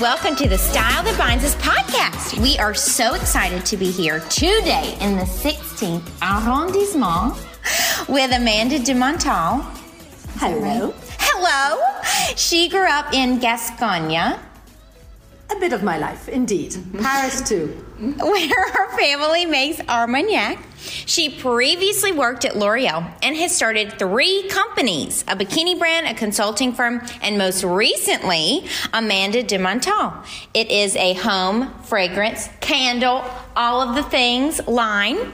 welcome to the Style That Binds Us podcast. We are so excited to be here today in the 16th arrondissement with Amanda de Montal. Hello. Hello. She grew up in Gascogne, A bit of my life, indeed. Paris, too. where her family makes Armagnac. She previously worked at L'Oreal and has started three companies a bikini brand, a consulting firm, and most recently, Amanda de Montal. It is a home, fragrance, candle, all of the things line.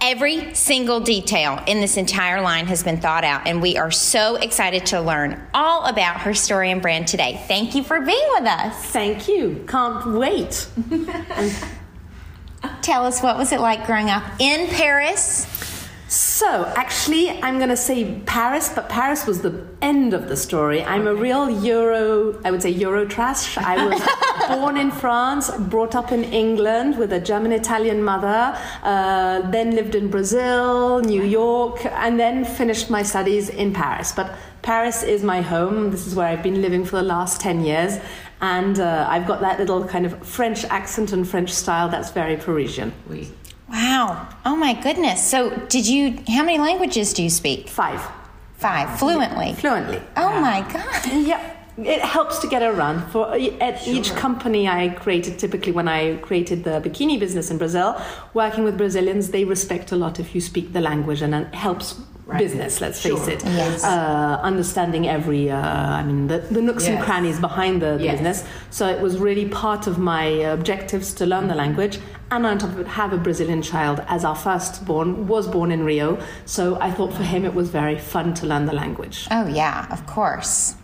Every single detail in this entire line has been thought out, and we are so excited to learn all about her story and brand today. Thank you for being with us. Thank you. Can't wait. Tell us what was it like growing up in Paris? So, actually, I'm going to say Paris, but Paris was the end of the story. I'm a real Euro, I would say Euro trash. I was born in France, brought up in England with a German Italian mother, uh, then lived in Brazil, New York, and then finished my studies in Paris. But Paris is my home. This is where I've been living for the last 10 years. And uh, I've got that little kind of French accent and French style that's very Parisian. Wow. Oh my goodness. So, did you, how many languages do you speak? Five. Five, fluently. Fluently. Oh my God. Yep. It helps to get around. For uh, at each company I created, typically when I created the bikini business in Brazil, working with Brazilians, they respect a lot if you speak the language, and it helps business. Let's face it. Yes. Uh, understanding every, uh, I mean, the, the nooks and crannies behind the Yes. business. So it was really part of my objectives to learn the language, and on top of it, have a Brazilian child as our firstborn was born in Rio. So I thought for him it was very fun to learn the language. Oh, yeah, of course.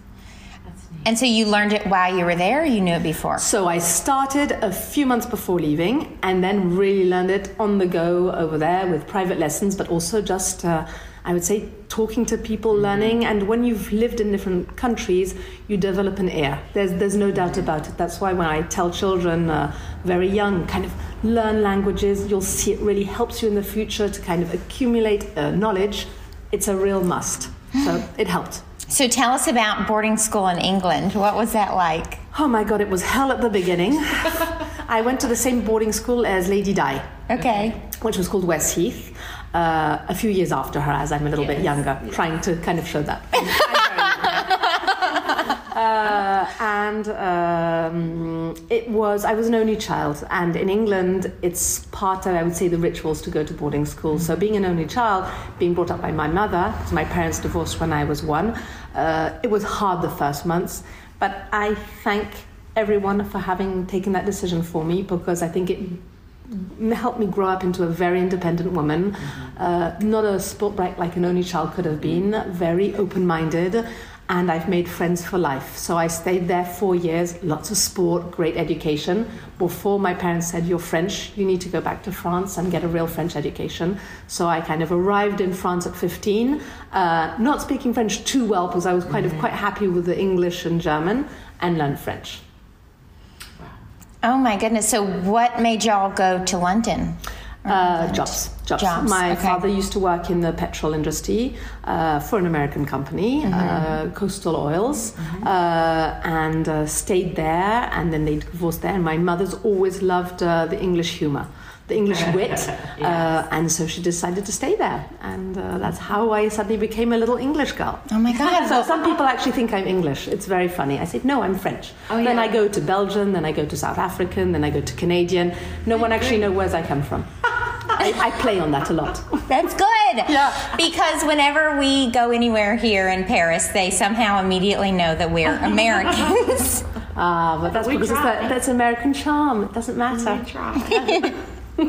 And so you learned it while you were there, or you knew it before? So I started a few months before leaving and then really learned it on the go over there with private lessons, but also just, uh, I would say, talking to people, learning. And when you've lived in different countries, you develop an ear. There's, there's no doubt about it. That's why when I tell children uh, very young, kind of learn languages, you'll see it really helps you in the future to kind of accumulate uh, knowledge. It's a real must. So it helped. So tell us about boarding school in England. What was that like? Oh my God, it was hell at the beginning. I went to the same boarding school as Lady Di. Okay. which was called West Heath, uh, a few years after her, as I'm a little bit younger, trying to kind of show that. uh, and um, it was, I was an only child, and in England, it's part of, I would say, the rituals to go to boarding school. So, being an only child, being brought up by my mother, because my parents divorced when I was one, uh, it was hard the first months, but I thank everyone for having taken that decision for me because I think it helped me grow up into a very independent woman, uh, not a sport brat like an only child could have been, very open minded, and I've made friends for life. So I stayed there four years, lots of sport, great education. Before my parents said, You're French, you need to go back to France and get a real French education. So I kind of arrived in France at 15, uh, not speaking French too well because I was kind of quite happy with the English and German, and learned French. Oh my goodness. So what made y'all go to London? Uh, jobs, jobs. Jobs, My okay. father used to work in the petrol industry uh, for an American company, Mm-hmm. uh, Coastal Oils, uh, and uh, stayed there. And then they divorced there. And my mother's always loved uh, the English humor, the English wit, uh, and so she decided to stay there. And uh, that's how I suddenly became a little English girl. Oh my God. So some people actually think I'm English. It's very funny. I said, no, I'm French. Oh, then. I go to Belgian, then I go to South African, then I go to Canadian. No one actually knows where I come from. I, I play on that a lot. That's good. Yeah. Because whenever we go anywhere here in Paris, they somehow immediately know that we're Americans. Ah, but that's We because it's that, that's American charm. It doesn't matter.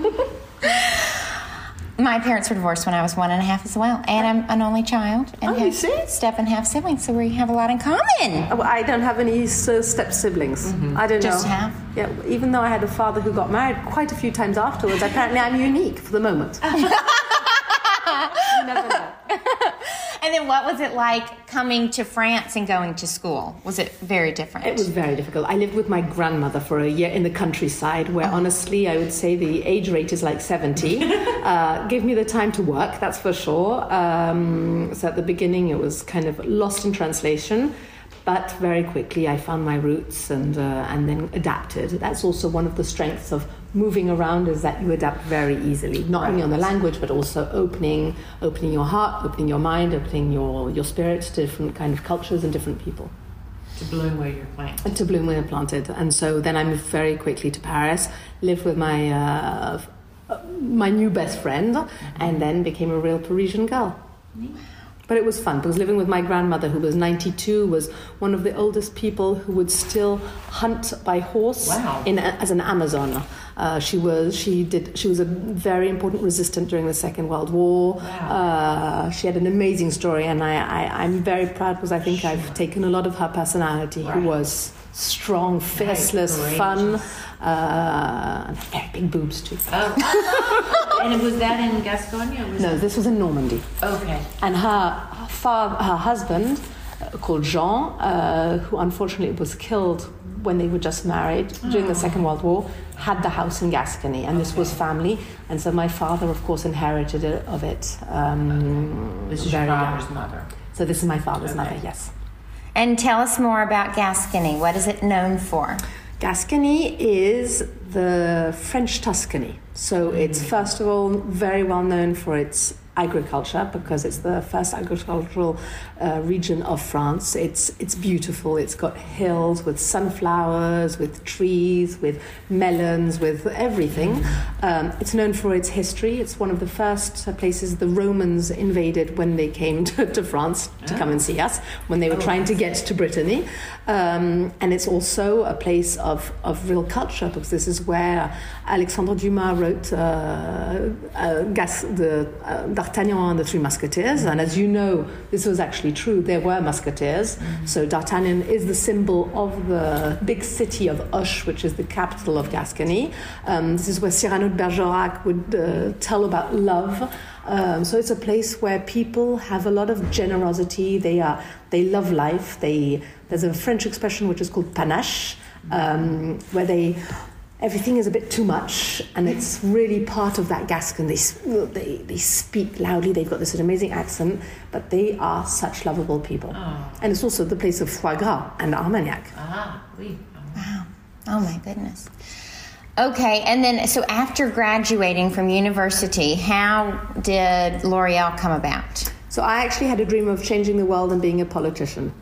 My parents were divorced when I was one and a half as well, and I'm an only child and Oh, you have see? step and half siblings, so we have a lot in common. Oh, I don't have any step siblings. Mm-hmm. I don't know. Just know. half? Yeah, even though I had a father who got married quite a few times afterwards, apparently I'm unique for the moment. you never know. And then, what was it like coming to France and going to school? Was it very different? It was very difficult. I lived with my grandmother for a year in the countryside, where honestly, I would say the age rate is like 70. uh, gave me the time to work, that's for sure. Um, so at the beginning, it was kind of lost in translation. But very quickly, I found my roots and uh, and then adapted. That's also one of the strengths of moving around is that you adapt very easily, not right. only on the language but also opening opening your heart, opening your mind, opening your your spirit to different kind of cultures and different people. To bloom where you're planted. To bloom where you're planted, and so then I moved very quickly to Paris, lived with my uh, my new best friend, mm-hmm. and then became a real Parisian girl. But it was fun because living with my grandmother, who was 92, was one of the oldest people who would still hunt by horse wow. in, as an Amazon. Uh, she was she did she was a very important resistant during the Second World War. Wow. Uh, she had an amazing story, and I, I am very proud because I think sure. I've taken a lot of her personality, right. who was strong, fearless, right. fun, uh, and very big boobs too. Oh. and was that in Gascogne? no, this was in Normandy. Okay. And her father, her husband, uh, called Jean, uh, who unfortunately was killed when they were just married during the Second World War, had the house in Gascony, and this was family. And so my father, of course, inherited it, of it. Um, this is your father's young. mother. So this is my father's okay. mother. Yes. And tell us more about Gascony. What is it known for? Gascony is the French Tuscany. So it's mm. first of all very well known for its agriculture because it's the first agricultural uh, region of France. It's it's beautiful. It's got hills with sunflowers, with trees, with melons, with everything. Um, it's known for its history. It's one of the first places the Romans invaded when they came to, to France to come and see us when they were oh. trying to get to Brittany. Um, and it's also a place of, of real culture because this is where Alexandre Dumas wrote uh, uh, Gas, the uh, D'Artagnan and the Three Musketeers. And as you know, this was actually true. There were musketeers. So D'Artagnan is the symbol of the big city of Auch, which is the capital of Gascony. Um, this is where Cyrano de Bergerac would uh, tell about love. Um, so it's a place where people have a lot of generosity. They are they love life. They there's a French expression which is called panache, um, where they everything is a bit too much, and it's really part of that Gascon. They, they, they speak loudly, they've got this amazing accent, but they are such lovable people. Oh. And it's also the place of foie gras and Armagnac. Ah, oui. Wow. Oh my goodness. Okay, and then so after graduating from university, how did L'Oreal come about? So I actually had a dream of changing the world and being a politician.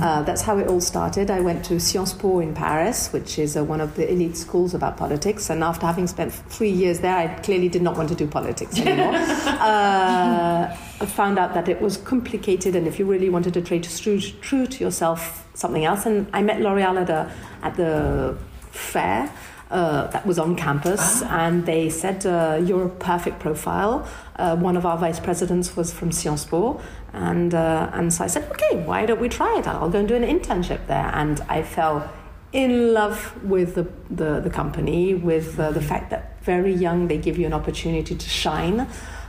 Uh, that's how it all started. I went to Sciences Po in Paris, which is uh, one of the elite schools about politics. And after having spent three years there, I clearly did not want to do politics anymore. uh, I found out that it was complicated, and if you really wanted to trade true, true to yourself, something else. And I met L'Oreal at, a, at the fair uh, that was on campus, ah. and they said, uh, You're a perfect profile. Uh, one of our vice presidents was from Sciences Po, and, uh, and so I said, Okay, why don't we try it? I'll go and do an internship there. And I fell in love with the, the, the company, with uh, the fact that very young they give you an opportunity to shine.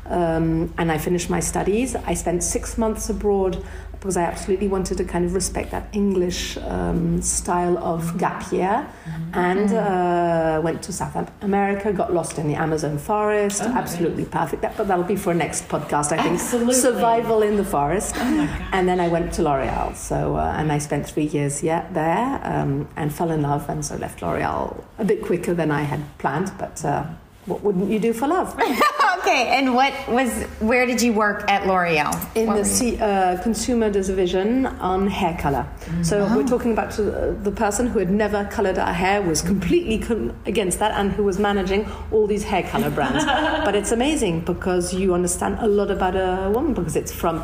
Um, and I finished my studies. I spent six months abroad because I absolutely wanted to kind of respect that English um, style of gap year, mm-hmm. and uh, went to South America, got lost in the Amazon forest. Oh, absolutely perfect. That, but that'll be for next podcast, I think. Absolutely. Survival in the forest. Oh and then I went to L'Oreal. So uh, and I spent three years yeah, there um, and fell in love, and so left L'Oreal a bit quicker than I had planned, but. Uh, what wouldn't you do for love? okay, and what was where did you work at L'Oreal? In what the C, uh, consumer division on hair color. Mm-hmm. So we're talking about uh, the person who had never colored our hair was completely con- against that and who was managing all these hair color brands. but it's amazing because you understand a lot about a woman because it's from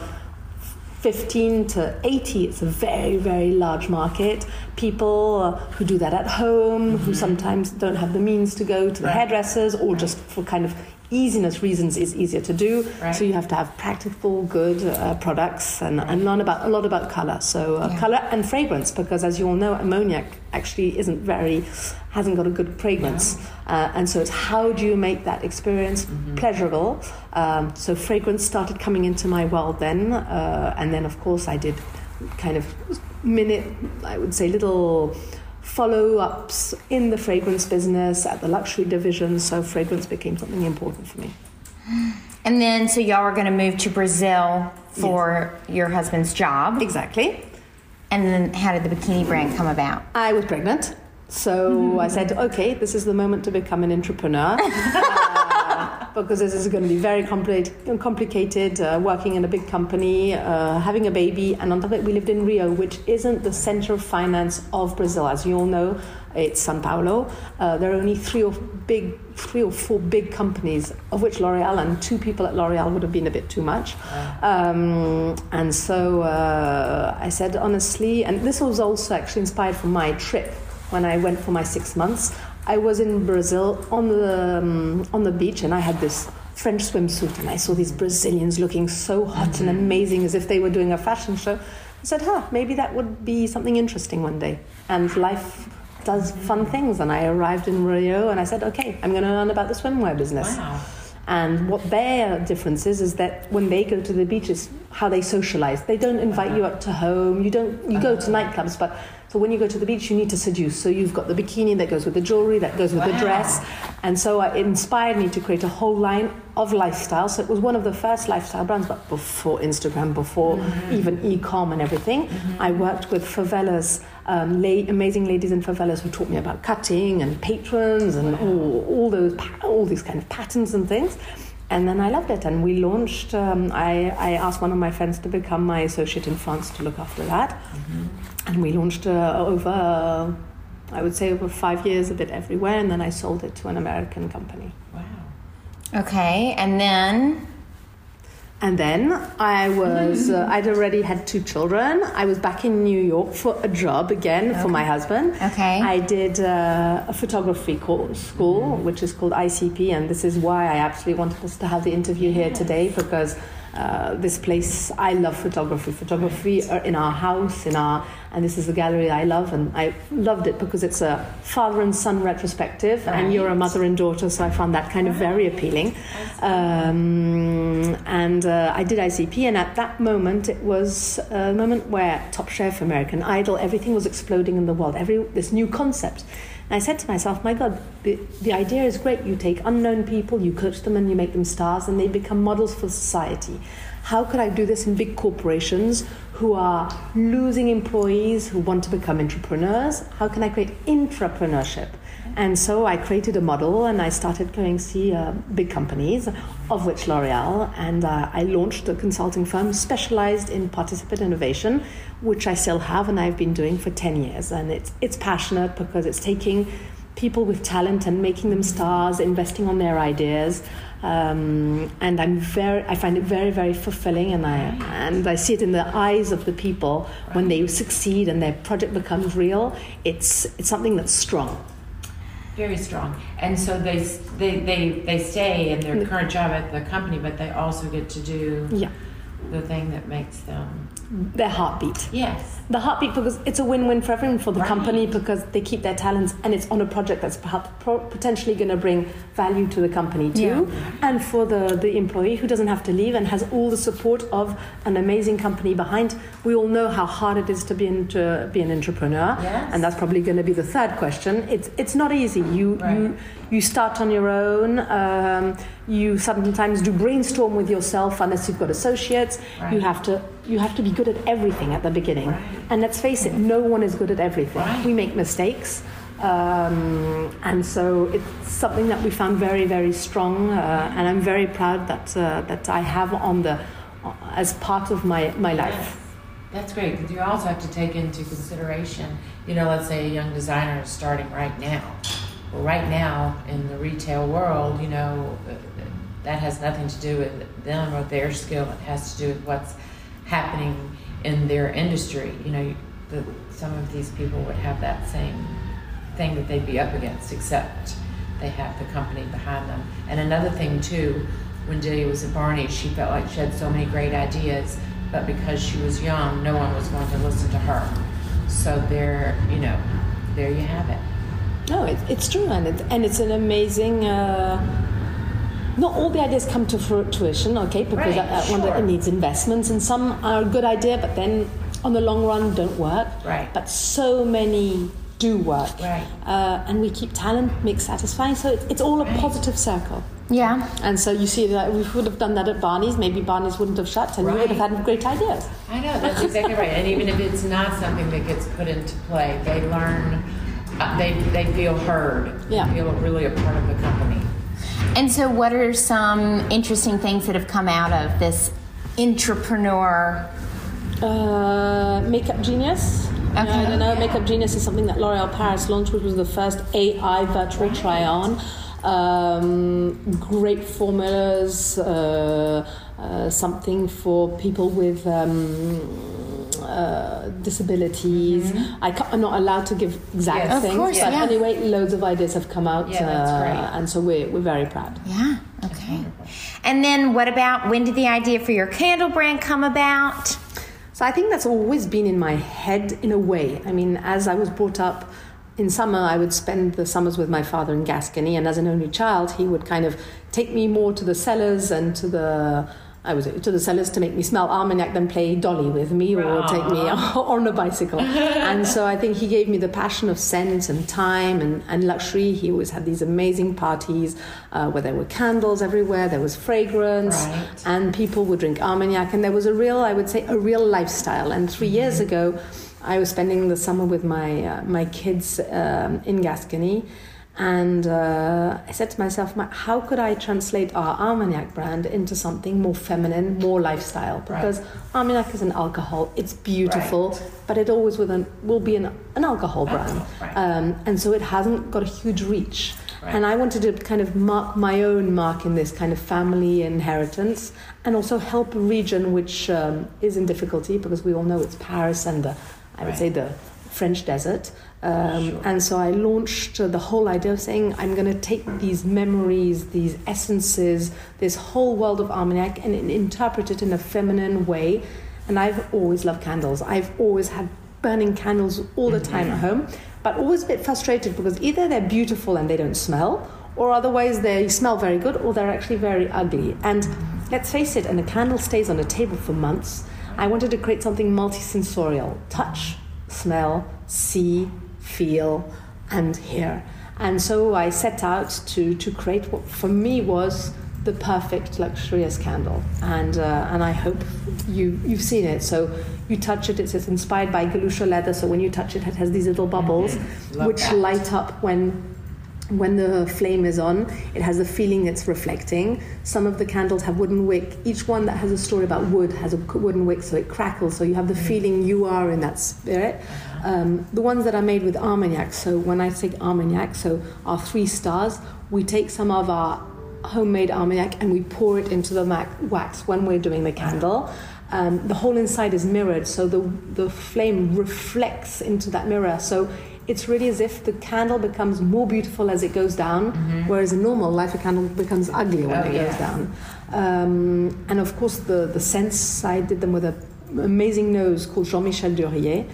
15 to 80, it's a very, very large market. People who do that at home, mm-hmm. who sometimes don't have the means to go to the right. hairdressers, or just for kind of easiness reasons is easier to do. Right. So you have to have practical, good uh, products and, right. and learn about a lot about color. So uh, yeah. color and fragrance, because as you all know, ammoniac actually isn't very hasn't got a good fragrance, yeah. uh, and so it's how do you make that experience mm-hmm. pleasurable? Um, so fragrance started coming into my world then, uh, and then of course I did kind of minute, I would say little follow ups in the fragrance business at the luxury division, so fragrance became something important for me. And then, so y'all were going to move to Brazil for yes. your husband's job. Exactly. And then how did the bikini brand come about? I was pregnant. So mm-hmm. I said, okay, this is the moment to become an entrepreneur. Because this is going to be very compli- complicated, uh, working in a big company, uh, having a baby, and on top of it, we lived in Rio, which isn't the center of finance of Brazil. As you all know, it's Sao Paulo. Uh, there are only three or big, three or four big companies, of which L'Oreal and two people at L'Oreal would have been a bit too much. Um, and so uh, I said, honestly, and this was also actually inspired from my trip when I went for my six months. I was in Brazil on the um, on the beach, and I had this French swimsuit, and I saw these Brazilians looking so hot and amazing, as if they were doing a fashion show. I said, "Huh, maybe that would be something interesting one day." And life does fun things, and I arrived in Rio, and I said, "Okay, I'm going to learn about the swimwear business." Wow. And what their difference is is that when they go to the beaches, how they socialize. They don't invite you up to home. You don't. You go to nightclubs, but so when you go to the beach, you need to seduce. So you've got the bikini that goes with the jewelry, that goes with the dress, and so it inspired me to create a whole line of lifestyle. So it was one of the first lifestyle brands, but before Instagram, before even e-com and everything. I worked with favelas, um, la- amazing ladies in favelas who taught me about cutting and patrons and all, all those all these kind of patterns and things. And then I loved it, and we launched. Um, I, I asked one of my friends to become my associate in France to look after that, and we launched uh, over, uh, I would say, over five years, a bit everywhere, and then I sold it to an American company. Wow. Okay, and then And then I was, uh, I'd already had two children. I was back in New York for a job again for my husband. Okay. I did uh, a photography course, school, which is called ICP, and this is why I absolutely wanted us to have the interview here today because uh, this place, I love photography. Photography uh, in our house, in our, and this is the gallery I love, and I loved it because it's a father and son retrospective, and you're a mother and daughter, so I found that kind of very appealing. Um, and uh, I did ICP, and at that moment, it was a moment where Top Chef, American Idol, everything was exploding in the world. Every this new concept. And I said to myself, my God, the, the idea is great. You take unknown people, you coach them, and you make them stars, and they become models for society. How could I do this in big corporations who are losing employees who want to become entrepreneurs? How can I create intrapreneurship? And so I created a model and I started going to see uh, big companies, of which L'Oreal, and uh, I launched a consulting firm specialized in participant innovation, which I still have and I've been doing for 10 years. And it's, it's passionate because it's taking people with talent and making them stars, investing on their ideas. Um, and I'm very, I find it very, very fulfilling, and I and I see it in the eyes of the people when they succeed and their project becomes real. It's it's something that's strong. Very strong. And so they, they, they, they stay in their current job at the company, but they also get to do Yeah, the thing that makes them. Their heartbeat. Yes. The heartbeat because it's a win-win for everyone, for the Right. company because they keep their talents and it's on a project that's perhaps pro- potentially going to bring value to the company too, and for the the employee who doesn't have to leave and has all the support of an amazing company behind. We all know how hard it is to be an, to be an entrepreneur, Yes. and that's probably going to be the third question. It's it's not easy. You Right. you you start on your own. Um, you sometimes do brainstorm with yourself unless you've got associates. You have to you have to be good at everything at the beginning. Right. And let's face it, no one is good at everything. Right. We make mistakes. Um, and so it's something that we found very, very strong. Uh, and I'm very proud that, uh, that I have on the, as part of my, my life. That's great, because you also have to take into consideration, you know, let's say a young designer is starting right now. Well, right now in the retail world, you know, uh, that has nothing to do with them or their skill. It has to do with what's happening in their industry. You know, the, some of these people would have that same thing that they'd be up against, except they have the company behind them. And another thing too, when Delia was at Barney, she felt like she had so many great ideas, but because she was young, no one was going to listen to her. So there, you know, there you have it. No, it, it's true, and and it's an amazing. Uh, not all the ideas come to fruition, okay? Because Right, uh, one sure. it needs investments, and some are a good idea, but then on the long run don't work. Right. But so many do work. Right. Uh, and we keep talent, make satisfying, so it's, it's all a positive circle. Yeah. And so you see that we would have done that at Barney's, maybe Barney's wouldn't have shut, and we would have had great ideas. I know, that's exactly right. And even if it's not something that gets put into play, they learn, uh, they, they feel heard. Yeah. They feel really a part of the company. And so, what are some interesting things that have come out of this entrepreneur? Uh, Makeup Genius. Okay. I don't know. Makeup Genius is something that L'Oreal Paris launched, which was the first AI virtual try-on. Um, great formulas. Uh, uh, something for people with um, uh, disabilities. I can't, I'm not allowed to give exact Yes. Of things, course, but yeah. anyway, loads of ideas have come out, Yeah, uh, great. and so we're, we're very proud. Yeah. Okay. And then, what about when did the idea for your candle brand come about? So I think that's always been in my head in a way. I mean, as I was brought up in summer, I would spend the summers with my father in Gascony, and as an only child, he would kind of take me more to the cellars and to the I was to the cellars to make me smell Armagnac then play dolly with me or take me on a bicycle. and so I think he gave me the passion of scent and time and, and luxury. He always had these amazing parties uh, where there were candles everywhere, there was fragrance, Right. and people would drink Armagnac. And there was a real, I would say, a real lifestyle. And 3 years ago, I was spending the summer with my, uh, my kids um, in Gascony. And uh, I said to myself, how could I translate our Armagnac brand into something more feminine, more lifestyle? Because Armagnac is an alcohol, it's beautiful, Right. but it always will, an, will be an, an alcohol brand. Right. Um, and so it hasn't got a huge reach. Right. And I wanted to kind of mark my own mark in this kind of family inheritance and also help a region which um, is in difficulty because we all know it's Paris and the, I would Right. say the French desert. Um, Sure. And so I launched the whole idea of saying I'm going to take these memories, these essences, this whole world of Armagnac and in- interpret it in a feminine way. And I've always loved candles. I've always had burning candles all the time at home, but always a bit frustrated because either they're beautiful and they don't smell, or otherwise they smell very good or they're actually very ugly. And let's face it, and a candle stays on a table for months. I wanted to create something multisensorial touch, smell, see, feel, and hear. And so I set out to, to create what for me was the perfect luxurious candle. And, uh, and I hope you, you've seen it. So you touch it, it's, it's inspired by galuchat leather. So when you touch it, it has these little bubbles mm-hmm. Love which that. light up when when the flame is on, it has a feeling it's reflecting. Some of the candles have wooden wick. Each one that has a story about wood has a wooden wick, so it crackles. So you have the mm-hmm. feeling you are in that spirit. Uh-huh. Um, the ones that are made with Armagnac. So when I say Armagnac, so our three stars, we take some of our homemade Armagnac and we pour it into the mac- wax when we're doing the candle. Um, the whole inside is mirrored, so the the flame reflects into that mirror. So it's really as if the candle becomes more beautiful as it goes down, whereas in normal life a candle becomes uglier when Oh, it yeah. goes down. Um, and of course, the the scents I did them with an amazing nose called Jean-Michel Duriez.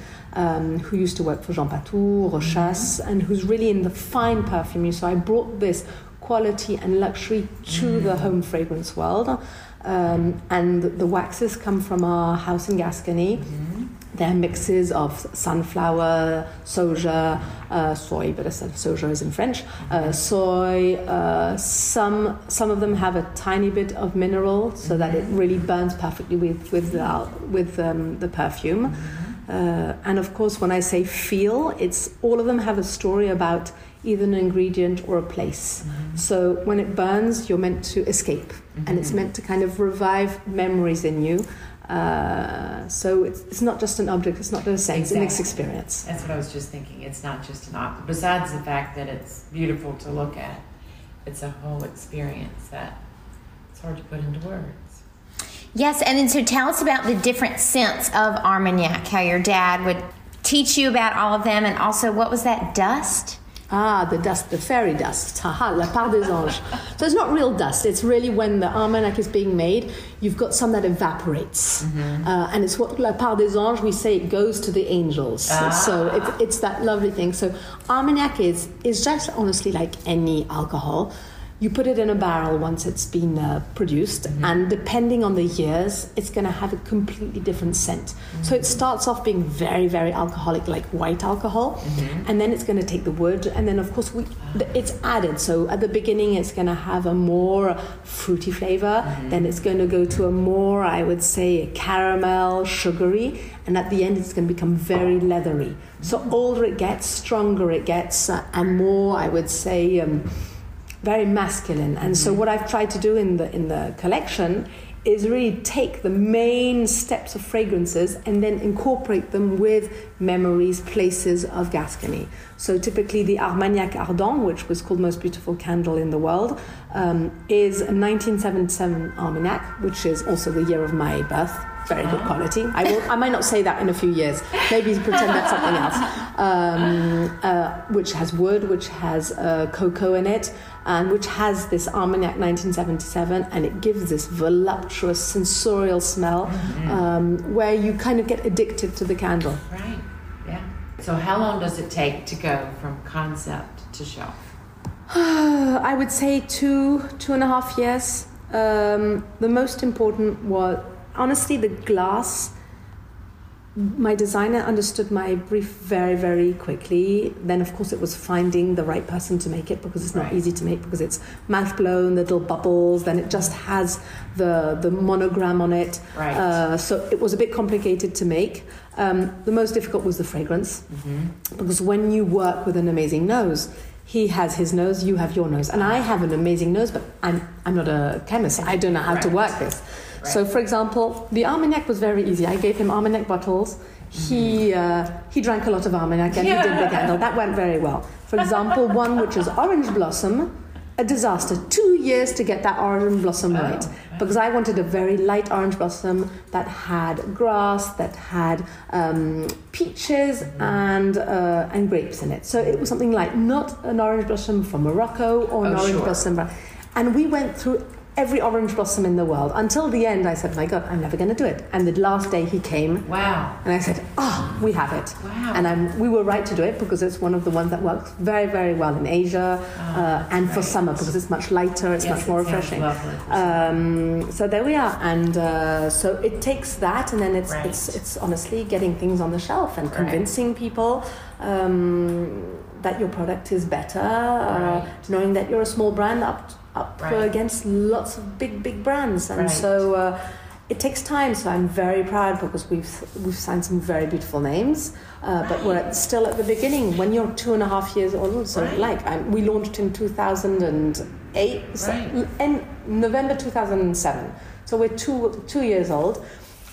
Um, who used to work for Jean Patou, Rochas, and who's really in the fine perfumery. So I brought this quality and luxury to the home fragrance world. Um, and the waxes come from our house in Gascony. They're mixes of sunflower, soja, uh, soy, but I said soja is in French. Uh, soy. Uh, some some of them have a tiny bit of mineral, so that it really burns perfectly with with the, with um, the perfume. Uh, and of course, when I say feel, it's all of them have a story about either an ingredient or a place. So when it burns, you're meant to escape, and it's meant to kind of revive memories in you. Uh, so it's, it's not just an object, it's not just a scent, it's an experience. That's what I was just thinking. It's not just an object. Besides the fact that it's beautiful to look at, it's a whole experience that it's hard to put into words. Yes, and then so tell us about the different scents of Armagnac, how your dad would teach you about all of them, and also what was that dust? Ah, the dust, the fairy dust. Haha, la part des anges. So it's not real dust. It's really when the armagnac is being made, you've got some that evaporates. Uh, and it's what la part des anges, we say it goes to the angels. So it's, it's that lovely thing. So armagnac is, is just honestly like any alcohol. You put it in a barrel once it's been uh, produced, Mm-hmm. and depending on the years, it's going to have a completely different scent. Mm-hmm. So it starts off being very, very alcoholic, like white alcohol, Mm-hmm. and then it's going to take the wood, and then of course we, it's added. So at the beginning, it's going to have a more fruity flavor. Mm-hmm. Then it's going to go to a more, I would say, caramel, sugary, and at the end, it's going to become very leathery. So older it gets, stronger it gets, uh, and more, I would say. Um, very masculine. And so what I've tried to do in the in the collection is really take the main steps of fragrances and then incorporate them with memories, places of Gascony. So typically the Armagnac Ardent, which was called most beautiful candle in the world, um, is a 1977 Armagnac, which is also the year of my birth. Very good quality. I will. I might not say that in a few years. Maybe pretend that's something else. Um, uh, which has wood, which has uh, cocoa in it, and which has this Armagnac 1977, and it gives this voluptuous sensorial smell um, where you kind of get addicted to the candle. Right. Yeah. So how long does it take to go from concept to shelf? I would say two, two and a half years. Um, the most important was honestly the glass. My designer understood my brief very, very quickly. Then, of course, it was finding the right person to make it because it's not Right. easy to make because it's mouth blown, little bubbles. Then it just has the the monogram on it. Right. Uh, so it was a bit complicated to make. Um, the most difficult was the fragrance because when you work with an amazing nose, he has his nose, you have your nose, and I have an amazing nose, but I'm I'm not a chemist. I don't know how to work this. So, for example, the Armagnac was very easy. I gave him Armagnac bottles. He uh, he drank a lot of Armagnac and he did the candle. That went very well. For example, one which is orange blossom, a disaster. Two years to get that orange blossom Oh, right because I wanted a very light orange blossom that had grass, that had um, peaches and uh, and grapes in it. So it was something like not an orange blossom from Morocco or an Oh, orange sure. blossom, and we went through every orange blossom in the world until the end. I said, "My God, I'm never going to do it." And the last day he came. Wow. And I said, "Oh, we have it." Wow. And I'm, we were right to do it because it's one of the ones that works very, very well in Asia uh, and for summer because it's much lighter, it's Yes, much more it refreshing. Um, so there we are, and uh, so it takes that, and then it's Right. it's it's honestly getting things on the shelf and Right. convincing people um, that your product is better, uh, knowing that you're a small brand up up Right. against lots of big big brands, and Right. so. Uh, it takes time, so I'm very proud because we've we've signed some very beautiful names, uh, but we're at, still at the beginning. When you're two and a half years old, so Right. like i we launched in 2008, so Right. in November 2007. So we're two two years old.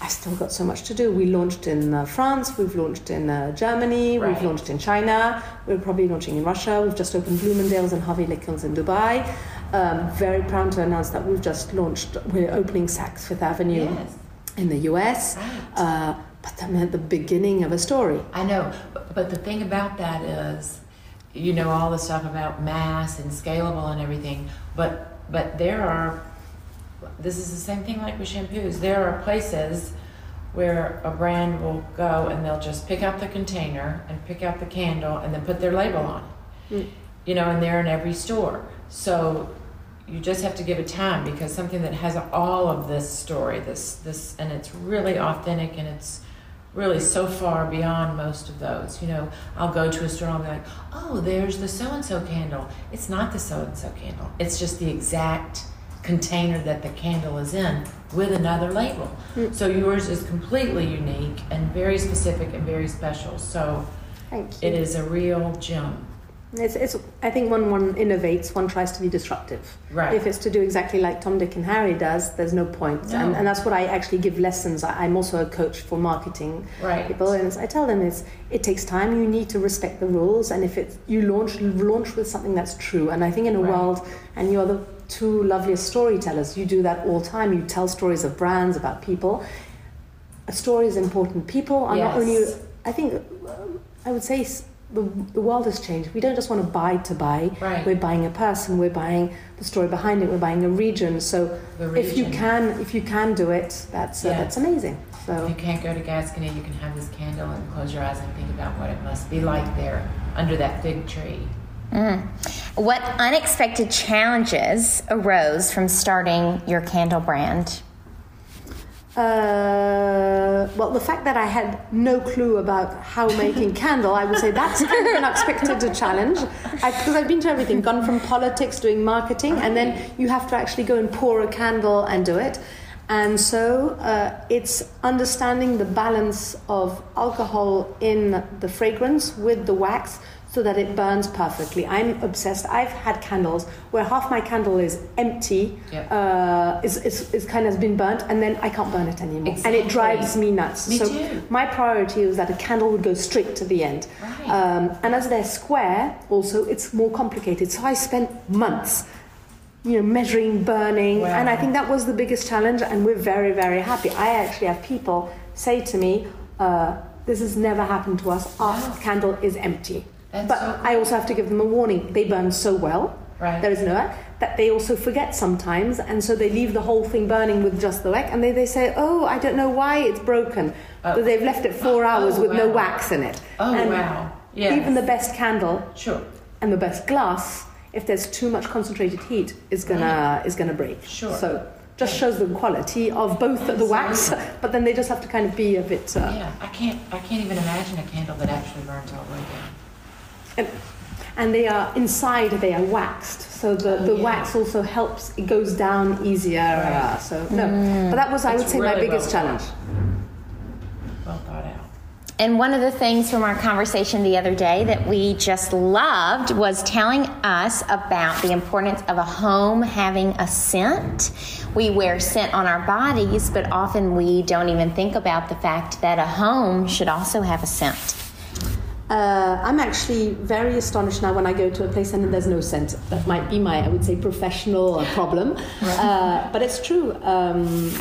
I've still got so much to do. We launched in uh, France, we've launched in uh, Germany, we've launched in China, we're probably launching in Russia. We've just opened Bloomingdale's and Harvey Nichols in Dubai. Um, very proud to announce that we've just launched. We're opening Saks Fifth Avenue Yes. in the US. Right. Uh, but I'm at the beginning of a story. I know, but, but the thing about that is, you know, all the stuff about mass and scalable and everything, but but there are. This is the same thing like with shampoos. There are places where a brand will go and they'll just pick out the container and pick out the candle and then put their label on it. Mm. You know, and they're in every store. So you just have to give it time because something that has all of this story, this this, and it's really authentic and it's really so far beyond most of those. You know, I'll go to a store and I'll be like, oh, there's the so and so candle. It's not the so and so candle. It's just the exact container that the candle is in with another label. Hmm. So yours is completely unique and very specific and very special. So Thank you. it is a real gem. It's, it's, I think when one innovates, one tries to be disruptive. Right. If it's to do exactly like Tom, Dick, and Harry does, there's no point. No. And, and that's what I actually give lessons. I, I'm also a coach for marketing Right. people, and I tell them it's it takes time. You need to respect the rules, and if it's you launch launch with something that's true. And I think in a Right. world, and you're the two loveliest storytellers. You do that all the time. You tell stories of brands about people. A story is important. People are not only. I think I would say. S- The, the world has changed. We don't just want to buy to buy. Right. We're buying a person. We're buying the story behind it. We're buying a region. So The if you can, if you can do it, that's uh, Yeah. that's amazing. So If you can't go to Gascony, you can have this candle and close your eyes and think about what it must be like there under that fig tree. What unexpected challenges arose from starting your candle brand? Uh, well, the fact that I had no clue about how making candle, I would say that's kind of an unexpected challenge. Because I've been to everything, gone from politics, doing marketing, and then you have to actually go and pour a candle and do it. And so uh, it's understanding the balance of alcohol in the fragrance with the wax so that it burns perfectly. I'm obsessed. I've had candles where half my candle is empty, Yep. uh, is, is, is kind of has been burnt, and then I can't burn it anymore. And it drives me nuts. Me so too. my priority was that a candle would go straight to the end. Right. Um, and as they're square, also, it's more complicated. So I spent months, you know, measuring, burning, Wow. and I think that was the biggest challenge. And we're very, very happy. I actually have people say to me, uh, "This has never happened to us. Our Wow. candle is empty." But so I also have to give them a warning. They burn so well. Right. There is no that they also forget sometimes, and so they leave the whole thing burning with just the wax, and they, they say, "Oh, I don't know why it's broken," Oh. but they've left it four hours with no wax in it. Oh, and wow. Yes. Even the best candle Sure. and the best glass, if there's too much concentrated heat, is gonna is gonna break. Sure. So just shows the quality of both the wax, but then they just have to kind of be a bit. Uh, Yeah, I can't. I can't even imagine a candle that actually burns all the way down. And, and they are inside they are waxed so the, Oh, the yeah. wax also helps it goes down easier uh, Right. so no but that was i It's would say my biggest well challenge Well thought out. And one of the things from our conversation the other day that we just loved was telling us about the importance of a home having a scent. We wear scent on our bodies, but often we don't even think about the fact that a home should also have a scent. Uh, i'm actually very astonished now when i go to a place and there's no scent that might be my i would say professional uh, problem uh, but it's true um,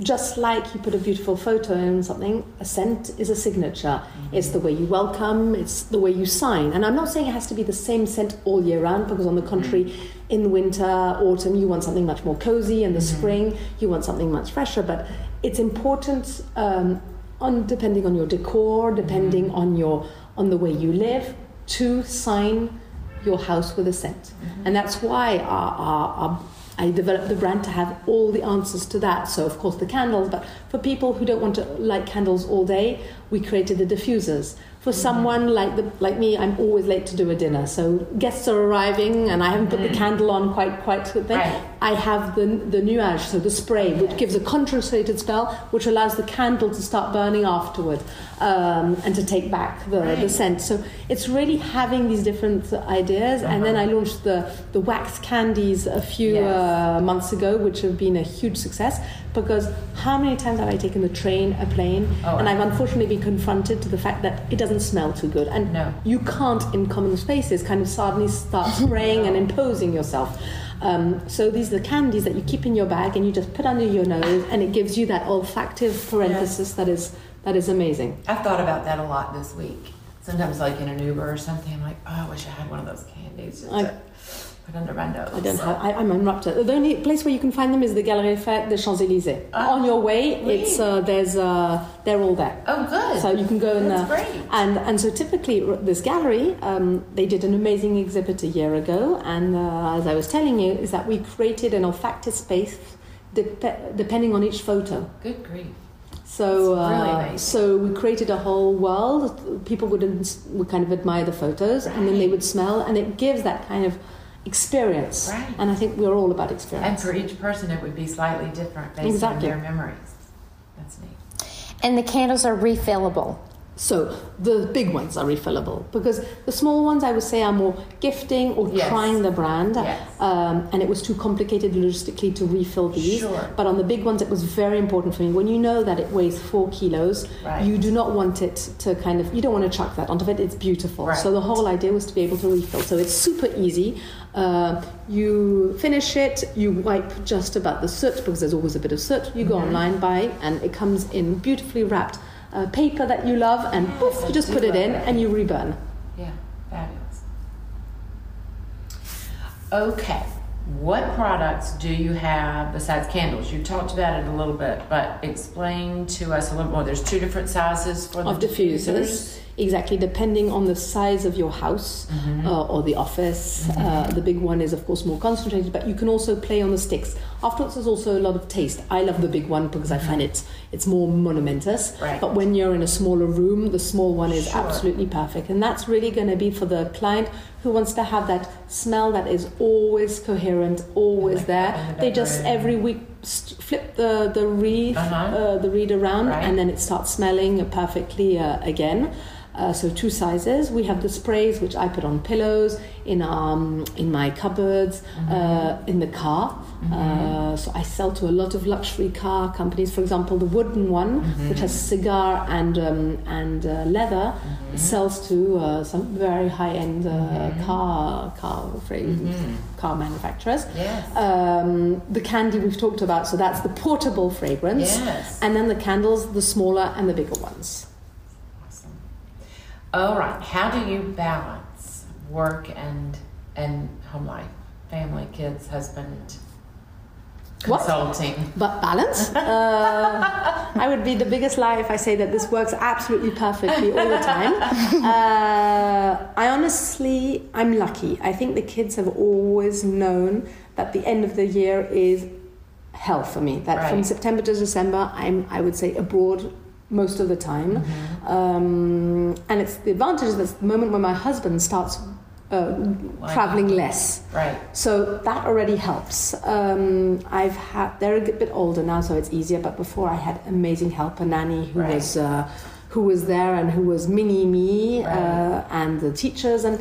just like you put a beautiful photo in something, a scent is a signature. It's the way you welcome, it's the way you sign. And I'm not saying it has to be the same scent all year round, because on the contrary, in winter, autumn, you want something much more cozy. In the spring, you want something much fresher. But it's important, um, on depending on your decor, depending on your on the way you live, to sign your house with a scent. Mm-hmm. And that's why our, our, our I developed the brand to have all the answers to that. So, of course, the candles, but for people who don't want to light candles all day, we created the diffusers. For mm-hmm. someone like the, like me, I'm always late to do a dinner. So guests are arriving, and I haven't put the mm. candle on quite quite. Right. I have the the nuage, so the spray, which gives a concentrated smell, which allows the candle to start burning afterward, um, and to take back the, the scent. So it's really having these different ideas. And then I launched the the wax candies a few Yes. uh, months ago, which have been a huge success. Because how many times have I taken the train, a plane, Oh, and I've unfortunately been confronted to the fact that it doesn't smell too good, and No. you can't in common spaces kind of suddenly start spraying and imposing yourself. Um, so these are the candies that you keep in your bag and you just put under your nose, and it gives you that olfactive parenthesis that is that is amazing. I've thought about that a lot this week. Sometimes, like in an Uber or something, I'm like, oh, I wish I had one of those candies just I- put under nose. I don't have. I, I'm unwrapped. The only place where you can find them is the Galerie Fair des Champs Elysees. Ah, On your way, really? it's uh, there's uh, they're all there. Oh, good. So you can go and That's uh, great. and and so typically this gallery um, they did an amazing exhibit a year ago, and uh, as I was telling you, is that we created an olfactive space dep- depending on each photo. Good grief. So really uh, amazing. so we created a whole world. People would ins- would kind of admire the photos, and then they would smell, and it gives that kind of experience. Right. And I think we're all about experience. And for each person, it would be slightly different based Exactly. on their memories. That's neat. And the candles are refillable. So the big ones are refillable because the small ones I would say are more gifting or Yes. trying the brand. Yes. Um, and it was too complicated logistically to refill these. Sure. But on the big ones, it was very important for me. When you know that it weighs four kilos, Right. you do not want it to kind of, you don't want to chuck that onto it. It's beautiful. Right. So the whole idea was to be able to refill. So it's super easy. Uh, you finish it, you wipe just about the soot because there's always a bit of soot. You go online, buy, and it comes in beautifully wrapped uh, paper that you love, and Yes, poof, you just put it in that. and you reburn. Yeah, fabulous. Okay, what products do you have besides candles? You talked about it a little bit, but explain to us a little more. There's two different sizes for the Of diffusers. Exactly depending on the size of your house uh, or the office. Uh, the big one is, of course, more concentrated, but you can also play on the sticks. Afterwards, there's also a lot of taste. I love the big one because I find it it's more monumentous. Right. But when you're in a smaller room, the small one is Sure. absolutely perfect, and that's really going to be for the client who wants to have that smell that is always coherent, always Like there. the They just every week flip the the reed Uh-huh. uh, the reed around, Right. and then it starts smelling perfectly uh, again. Uh, so two sizes. We have the sprays which I put on pillows in um, in my cupboards, uh, in the car. Uh, so I sell to a lot of luxury car companies. For example, the wooden one, which has cigar and um, and uh, leather, sells to uh, some very high end uh, car car frame, car manufacturers. Yes. Um, the candy we've talked about, so that's the portable fragrance. Yes. And then the candles, the smaller and the bigger ones. All right. How do you balance work and and home life, family, kids, husband, What? consulting? But balance? Uh, I would be the biggest lie if I say that this works absolutely perfectly all the time. Uh, I honestly, I'm lucky. I think the kids have always known that the end of the year is hell for me. That from September to December, I'm, I would say, abroad most of the time. Um, and it's the advantage is the moment when my husband starts uh, traveling less. Right. So that already helps. Um, I've had they're a bit older now, so it's easier. But before I had amazing help, a nanny who Right. was uh, who was there and who was mini me, Right. uh, and the teachers and.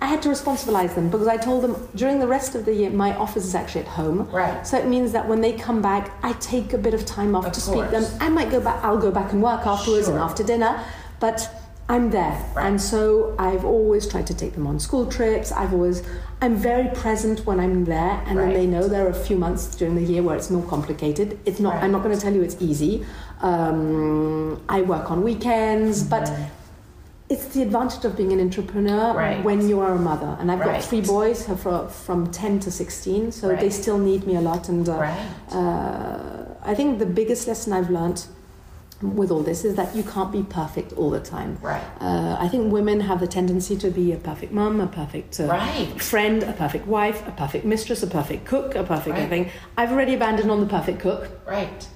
I had to responsibilize them because I told them during the rest of the year my office is actually at home. Right. So it means that when they come back, I take a bit of time off Of to speak them. I might go back. I'll go back and work afterwards and after dinner, but I'm there. Right. And so I've always tried to take them on school trips. I've always I'm very present when I'm there, and then they know there are a few months during the year where it's more complicated. It's not. I'm not going to tell you it's easy. Um, I work on weekends, but. It's the advantage of being an entrepreneur Right. when you are a mother, and I've Right. got three boys from, from ten to sixteen, so they still need me a lot. And uh, Right. uh, I think the biggest lesson I've learned with all this is that you can't be perfect all the time. Right. Uh, I think women have the tendency to be a perfect mum, a perfect uh, Right. friend, a perfect wife, a perfect mistress, a perfect cook, a perfect Right. everything. I've already abandoned on the perfect cook. Right.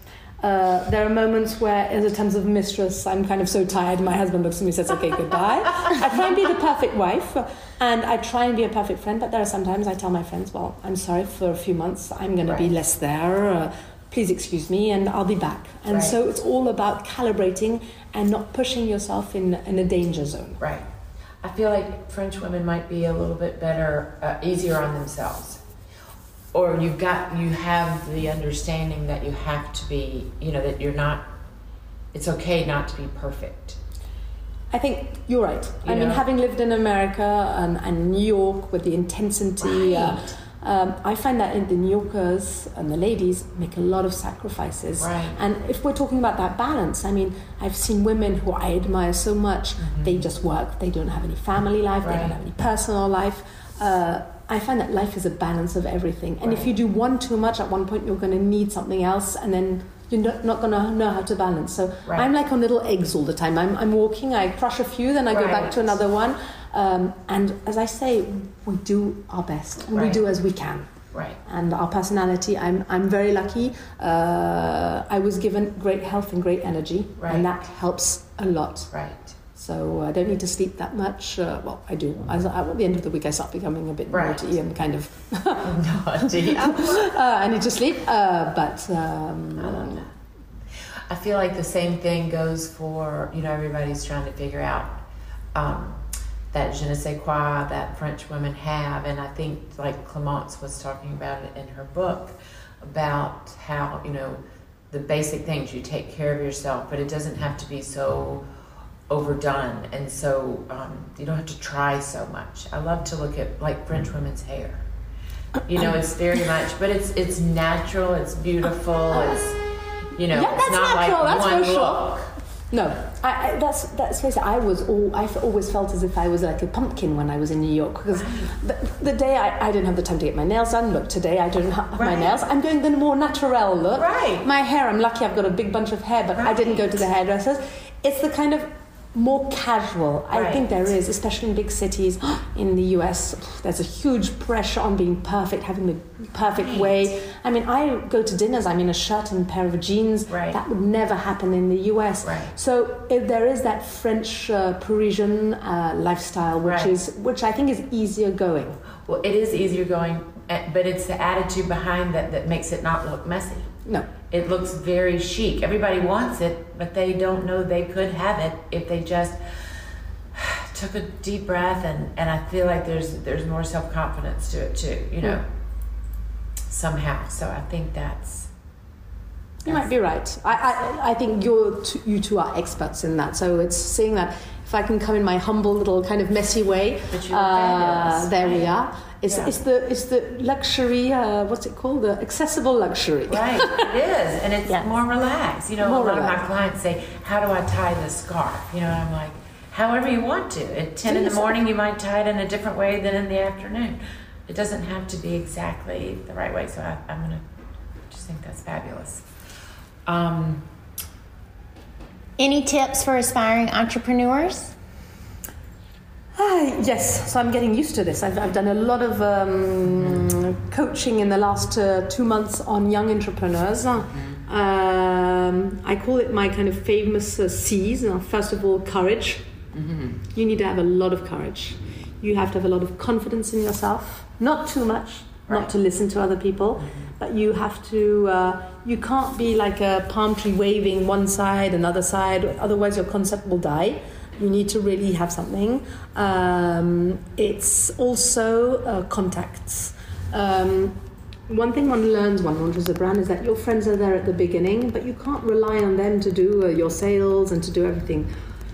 Uh, there are moments where, in the terms of mistress, I'm kind of so tired. My husband looks at me and says, "Okay, goodbye." I try and be the perfect wife, and I try and be a perfect friend. But there are sometimes I tell my friends, "Well, I'm sorry for a few months. I'm going to be less there. Uh, please excuse me, and I'll be back." And Right. so it's all about calibrating and not pushing yourself in in a danger zone. Right. I feel like French women might be a little bit better, uh, easier on themselves. Or you've got, you have the understanding that you have to be, you know, that you're not, it's okay not to be perfect. I think you're right. I You mean, having lived in America and, and New York with the intensity, uh, um, I find that in the New Yorkers and the ladies make a lot of sacrifices. Right. And if we're talking about that balance, I mean, I've seen women who I admire so much. They just work. They don't have any family life. They Mm-hmm. Don't have any personal life. Uh, I find that life is a balance of everything. And if you do one too much, at one point you're going to need something else, and then you're not, not going to know how to balance. So Right. I'm like on little eggs all the time. I'm, I'm walking, I crush a few, then I go back to another one. Um, and as I say, we do our best and we do as we can. Right. And our personality, I'm, I'm very lucky. Uh, I was given great health and great energy, Right. and that helps a lot. Right. So I don't need to sleep that much. Uh, well, I do. As, at the end of the week, I start becoming a bit Right. naughty and kind of Naughty. uh, I need to sleep. Uh, but um, I feel like the same thing goes for, you know, everybody's trying to figure out um, that je ne sais quoi that French women have. And I think, like Clemence was talking about it in her book, about how, you know, the basic things you take care of yourself, but it doesn't have to be so overdone. And so um, you don't have to try so much. I love to look at like French women's hair. You know, it's very much, but it's it's natural, it's beautiful, it's you know, Yeah, it's that's not natural, like that's one for sure. look. No, I, I, that's that's basically. I was all. I always felt as if I was like a pumpkin when I was in New York because the, the day I, I didn't have the time to get my nails done. Look, today I don't have my nails. I'm doing the more natural look. Right. My hair. I'm lucky. I've got a big bunch of hair, but I didn't go to the hairdressers. It's the kind of more casual. I think there is, especially in big cities. In the US, there's a huge pressure on being perfect, having the perfect Right. way. I mean, I go to dinners, I'm in a shirt and a pair of jeans. Right. That would never happen in the US. Right. So if there is that French uh, Parisian uh, lifestyle, which Right. is which I think is easier going. Well, it is easier going, eh, but it's the attitude behind that that makes it not look messy. No. It looks very chic. Everybody wants it, but they don't know they could have it if they just took a deep breath and, and I feel like there's there's more self confidence to it too, you know. Hmm. Somehow. So I think that's You might be right. I, I, I think you're t- you two are experts in that. So it's seeing that if I can come in my humble little kind of messy way, But you're uh, there we are. It's, Yeah. it's the it's the luxury. Uh, what's it called? The accessible luxury. Right, it is, and it's more relaxed. You know, More a lot of my clients say, "How do I tie this scarf?" You know, I'm like, "However you want to." At ten in the morning, you might tie it in a different way than in the afternoon. It doesn't have to be exactly the right way. So I, I'm gonna just think that's fabulous. Um, Any tips for aspiring entrepreneurs? Ah, yes, so I'm getting used to this. I've, I've done a lot of um, coaching in the last uh, two months on young entrepreneurs. Um, I call it my kind of famous uh, C's. First of all, courage. You need to have a lot of courage. You have to have a lot of confidence in yourself, not too much, not to listen to other people, but you have to. Uh, you can't be like a palm tree waving one side, another side. Otherwise, your concept will die. You need to really have something. Um, it's also uh, contacts. Um, one thing one learns when one launches a brand is that your friends are there at the beginning, but you can't rely on them to do uh, your sales and to do everything.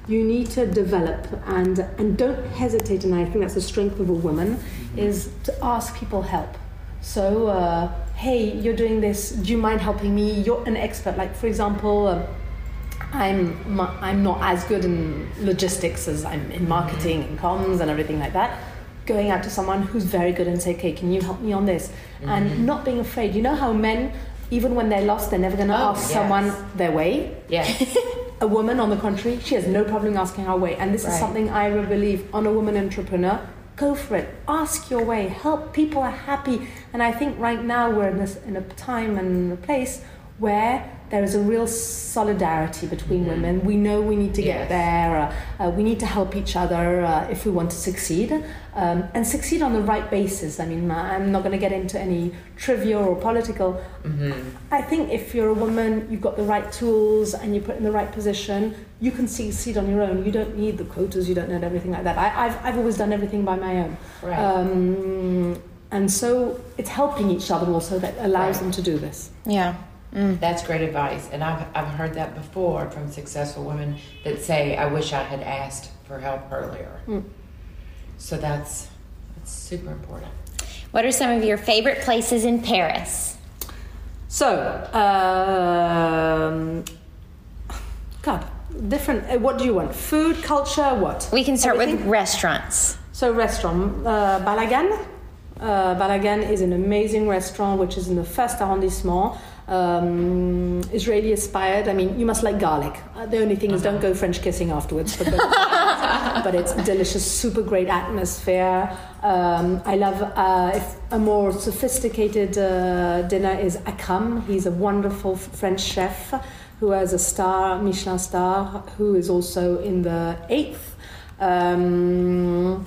You need to develop and and don't hesitate. And I think that's the strength of a woman is to ask people help. So, uh, hey, you're doing this. Do you mind helping me? You're an expert. Like for example. Um, I'm I'm not as good in logistics as I'm in marketing and comms and everything like that. Going out to someone who's very good and say, "Okay, can you help me on this?" And not being afraid. You know how men, even when they're lost, they're never going to Oh, ask yes. someone their way. yes, A woman, on the contrary, she has no problem asking her way. And this is something I really believe on a woman entrepreneur. Go for it. Ask your way. Help. People are happy. And I think right now we're in, this, in a time and a place where there is a real solidarity between women. We know we need to get Yes. there. Uh, uh, we need to help each other uh, if we want to succeed. Um, and succeed on the right basis. I mean, I'm not going to get into any trivial or political. I think if you're a woman, you've got the right tools and you're put in the right position, you can succeed on your own. You don't need the quotas, you don't need everything like that. I, I've, I've always done everything by my own. right. Um, and so it's helping each other also that allows Right. them to do this. Yeah. That's great advice, and I've I've heard that before from successful women that say, "I wish I had asked for help earlier." Mm. So that's that's super important. What are some of your favorite places in Paris? So, um, God, different. uh, What do you want? Food, culture, what? We can start with restaurants. So restaurant, uh, Balagan. Uh, Balagan is an amazing restaurant which is in the first arrondissement. Um, Israeli inspired. I mean, you must like garlic. Uh, the only thing is don't go French kissing afterwards. But, but it's delicious, super great atmosphere. Um, I love uh, a more sophisticated uh, dinner is Akrame. He's a wonderful French chef who has a star, Michelin star, who is also in the eighth. Um,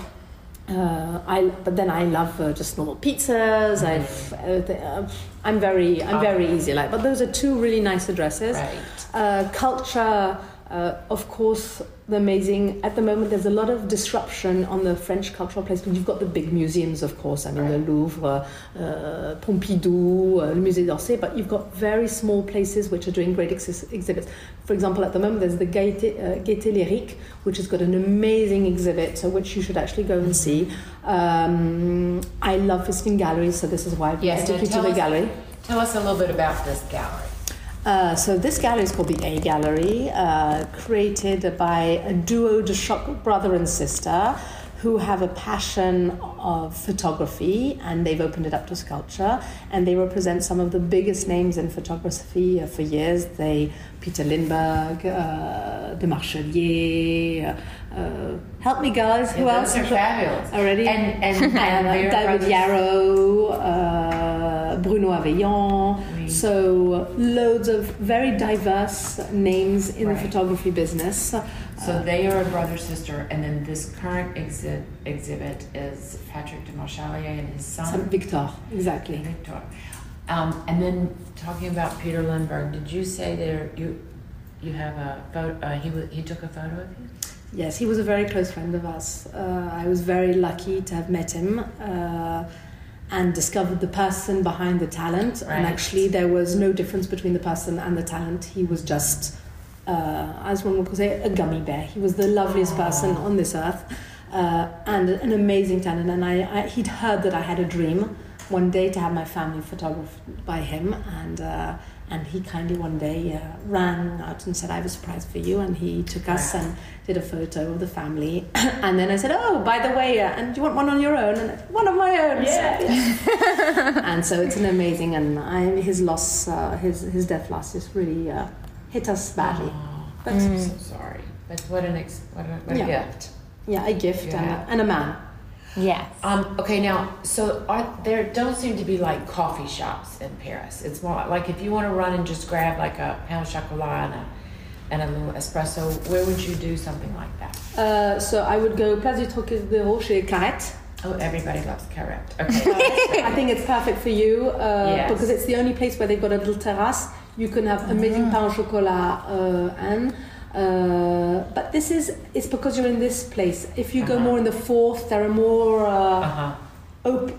uh, I, but then I love uh, just normal pizzas. Uh, th- uh, I'm very, I'm very easy like. But those are two really nice addresses. Right. Uh, culture, uh, of course, the amazing. At the moment, there's a lot of disruption on the French cultural place. But you've got the big museums, of course. I mean, the Louvre, uh, Pompidou, uh, le Musée d'Orsay. But you've got very small places which are doing great ex- exhibits. For example, at the moment, there's the Gaîté, uh, Gaîté Lyrique, which has got an amazing exhibit, uh, which you should actually go and see. Um, I love visiting galleries, so this is why I Yes, take now you to the gallery. Tell us a little bit about this gallery. Uh, so this gallery is called the A Gallery, uh, created by a duo de choc brother and sister who have a passion of photography and they've opened it up to sculpture and they represent some of the biggest names in photography uh, for years. They Peter Lindbergh, uh, Demarchelier, uh, help me guys, who Yeah, else? those are fabulous. Already? And and, and their David Yarrow, uh, Bruno Aveillan. So loads of very diverse names in Right. the photography business. So they are a brother sister, and then this current exhi- exhibit is Patrick Demarchelier and his son Some Victor, exactly. Victor. Um, and then talking about Peter Lindbergh, did you say there you you have a photo? Uh, he he took a photo of you. Yes, he was a very close friend of us. Uh, I was very lucky to have met him uh, and discovered the person behind the talent. And actually, there was no difference between the person and the talent. He was just, uh, as one would say, a gummy bear. He was the loveliest person on this earth uh, and an amazing talent. And I, I, he'd heard that I had a dream one day to have my family photographed by him. And uh, and he kindly one day uh, ran out and said, I have a surprise for you. And he took us Wow. and did a photo of the family. and then I said, Oh, by the way, uh, and you want one on your own? And said, one of my own. Yeah. and so it's an amazing, and I, his loss, uh, his, his death loss just really uh, hit us badly. Oh, But I'm so sorry. But what an ex- what a, what a gift. yeah, a gift and, a, and a man. Yes. Um, okay, now, so are, there don't seem to be like coffee shops in Paris. It's more like if you want to run and just grab like a pain au chocolat and a, and a little espresso, where would you do something like that? Uh, so I would go Place du Trocadéro chez Carette. Oh, everybody loves Carette. Okay. I think it's perfect for you uh, Yes. because it's the only place where they've got a little terrace. You can have amazing pain au chocolat uh, and. Uh, but this is it's because you're in this place. If you go Uh-huh. more in the fourth, there are more uh, uh-huh. op-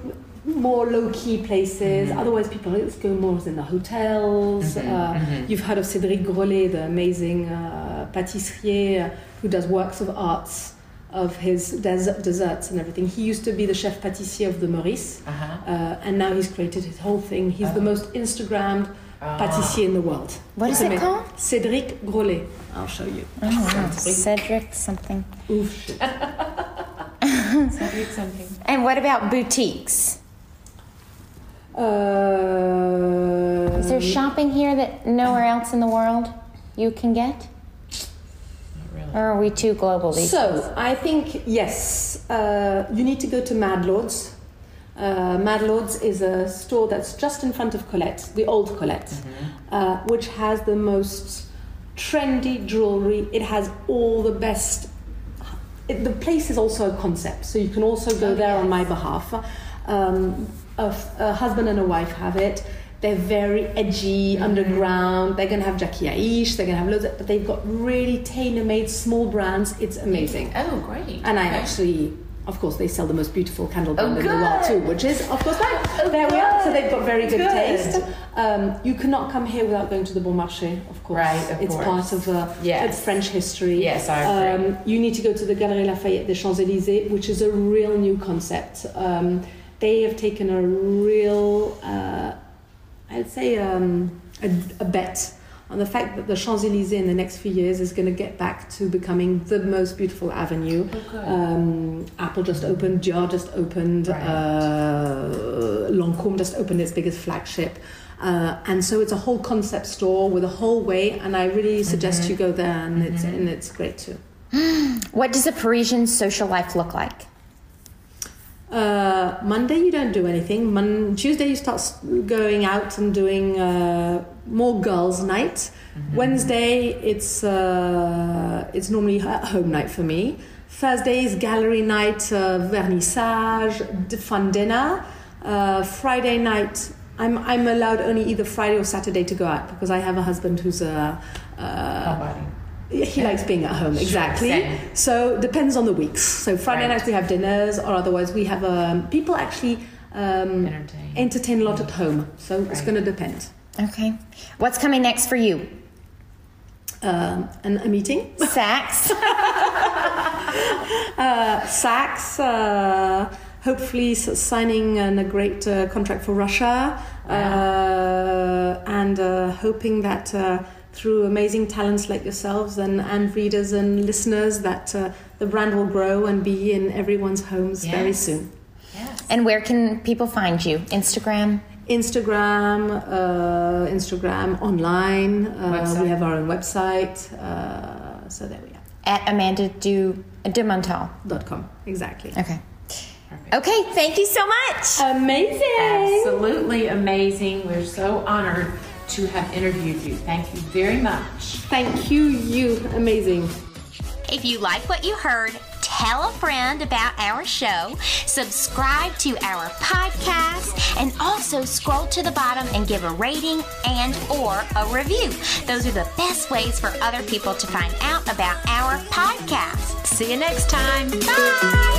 more low key places. Mhm. Otherwise, people let's go more in the hotels. Mhm, Uh, mhm. You've heard of Cédric Grolet, the amazing uh, pâtissier uh, who does works of arts of his des- desserts and everything. He used to be the chef pâtissier of the Meurice. Uh-huh. Uh, and now he's created his whole thing. He's the Oh. most Instagrammed Pâtissier in the world. What is It's it ama- called? Cédric Grolet. I'll show you. Oh, wow. Cedric something. Oof, shit. Something, something. And what about boutiques? Uh, Is there shopping here that nowhere else in the world you can get? Not really. Or are we too global these days? So I think yes, uh, you need to go to Mad Lords. Uh, Mad Lords is a store that's just in front of Colette, the old Colette, Mm-hmm. uh, which has the most trendy jewelry. It has all the best. It, the place is also a concept, so you can also go Oh, there on my behalf. Um, a, a husband and a wife have it. They're very edgy, Mm-hmm. underground. They're gonna have Jacquie Aiche. They're gonna have loads, of, but they've got really tailor-made small brands. It's amazing. Oh, great. And I Okay. actually, of course, they sell the most beautiful candle Oh, brand in the world too, which is, of course, mine. Oh, there we are. So they've got very good, Good. taste. Um, you cannot come here without going to the Bon Marché, of course. Right, of it's course. part of uh, Yes. it's French history. Yes, I agree. Um, you need to go to the Galerie Lafayette des Champs Elysees, which is a real new concept. Um, they have taken a real, uh, I'd say, um, a, a bet on the fact that the Champs Elysees in the next few years is going to get back to becoming the most beautiful avenue. Oh, good. Um, Apple just opened, Dior just opened, Right. uh, Lancôme just opened its biggest flagship. Uh, and so it's a whole concept store with a whole way, and I really suggest Mhm. you go there, and it's Mhm. and it's great too. What does a Parisian social life look like? Uh, Monday you don't do anything. Mon- Tuesday you start going out and doing uh, more girls' night. Wednesday it's uh, it's normally at home night for me. Thursday is gallery night, uh, vernissage, fun dinner. Uh, Friday night I'm I'm allowed only either Friday or Saturday to go out because I have a husband who's a. Uh. He likes being at home, exactly. same. So depends on the weeks. So Friday Right. nights we have dinners, or otherwise we have um, people actually um, Entertain. entertain a lot at home. So it's going to depend. Okay. What's coming next for you? Um, and a meeting, Saks. uh, Saks. Uh, hopefully signing an, a great uh, contract for Russia, uh, and uh, hoping that uh, through amazing talents like yourselves and, and readers and listeners that uh, the brand will grow and be in everyone's homes very soon. Yes. And where can people find you? Instagram? Instagram, uh, Instagram online. Uh, we have our own website. Uh, so there we are. At Amanda Du de Montal. Dot com. Exactly. Okay. Perfect. Okay, thank you so much. Amazing. Absolutely amazing. We're so honored to have interviewed you. Thank you very much. Thank you, you. Amazing. If you like what you heard, tell a friend about our show, subscribe to our podcast, and also scroll to the bottom and give a rating and or a review. Those are the best ways for other people to find out about our podcast. See you next time. Bye.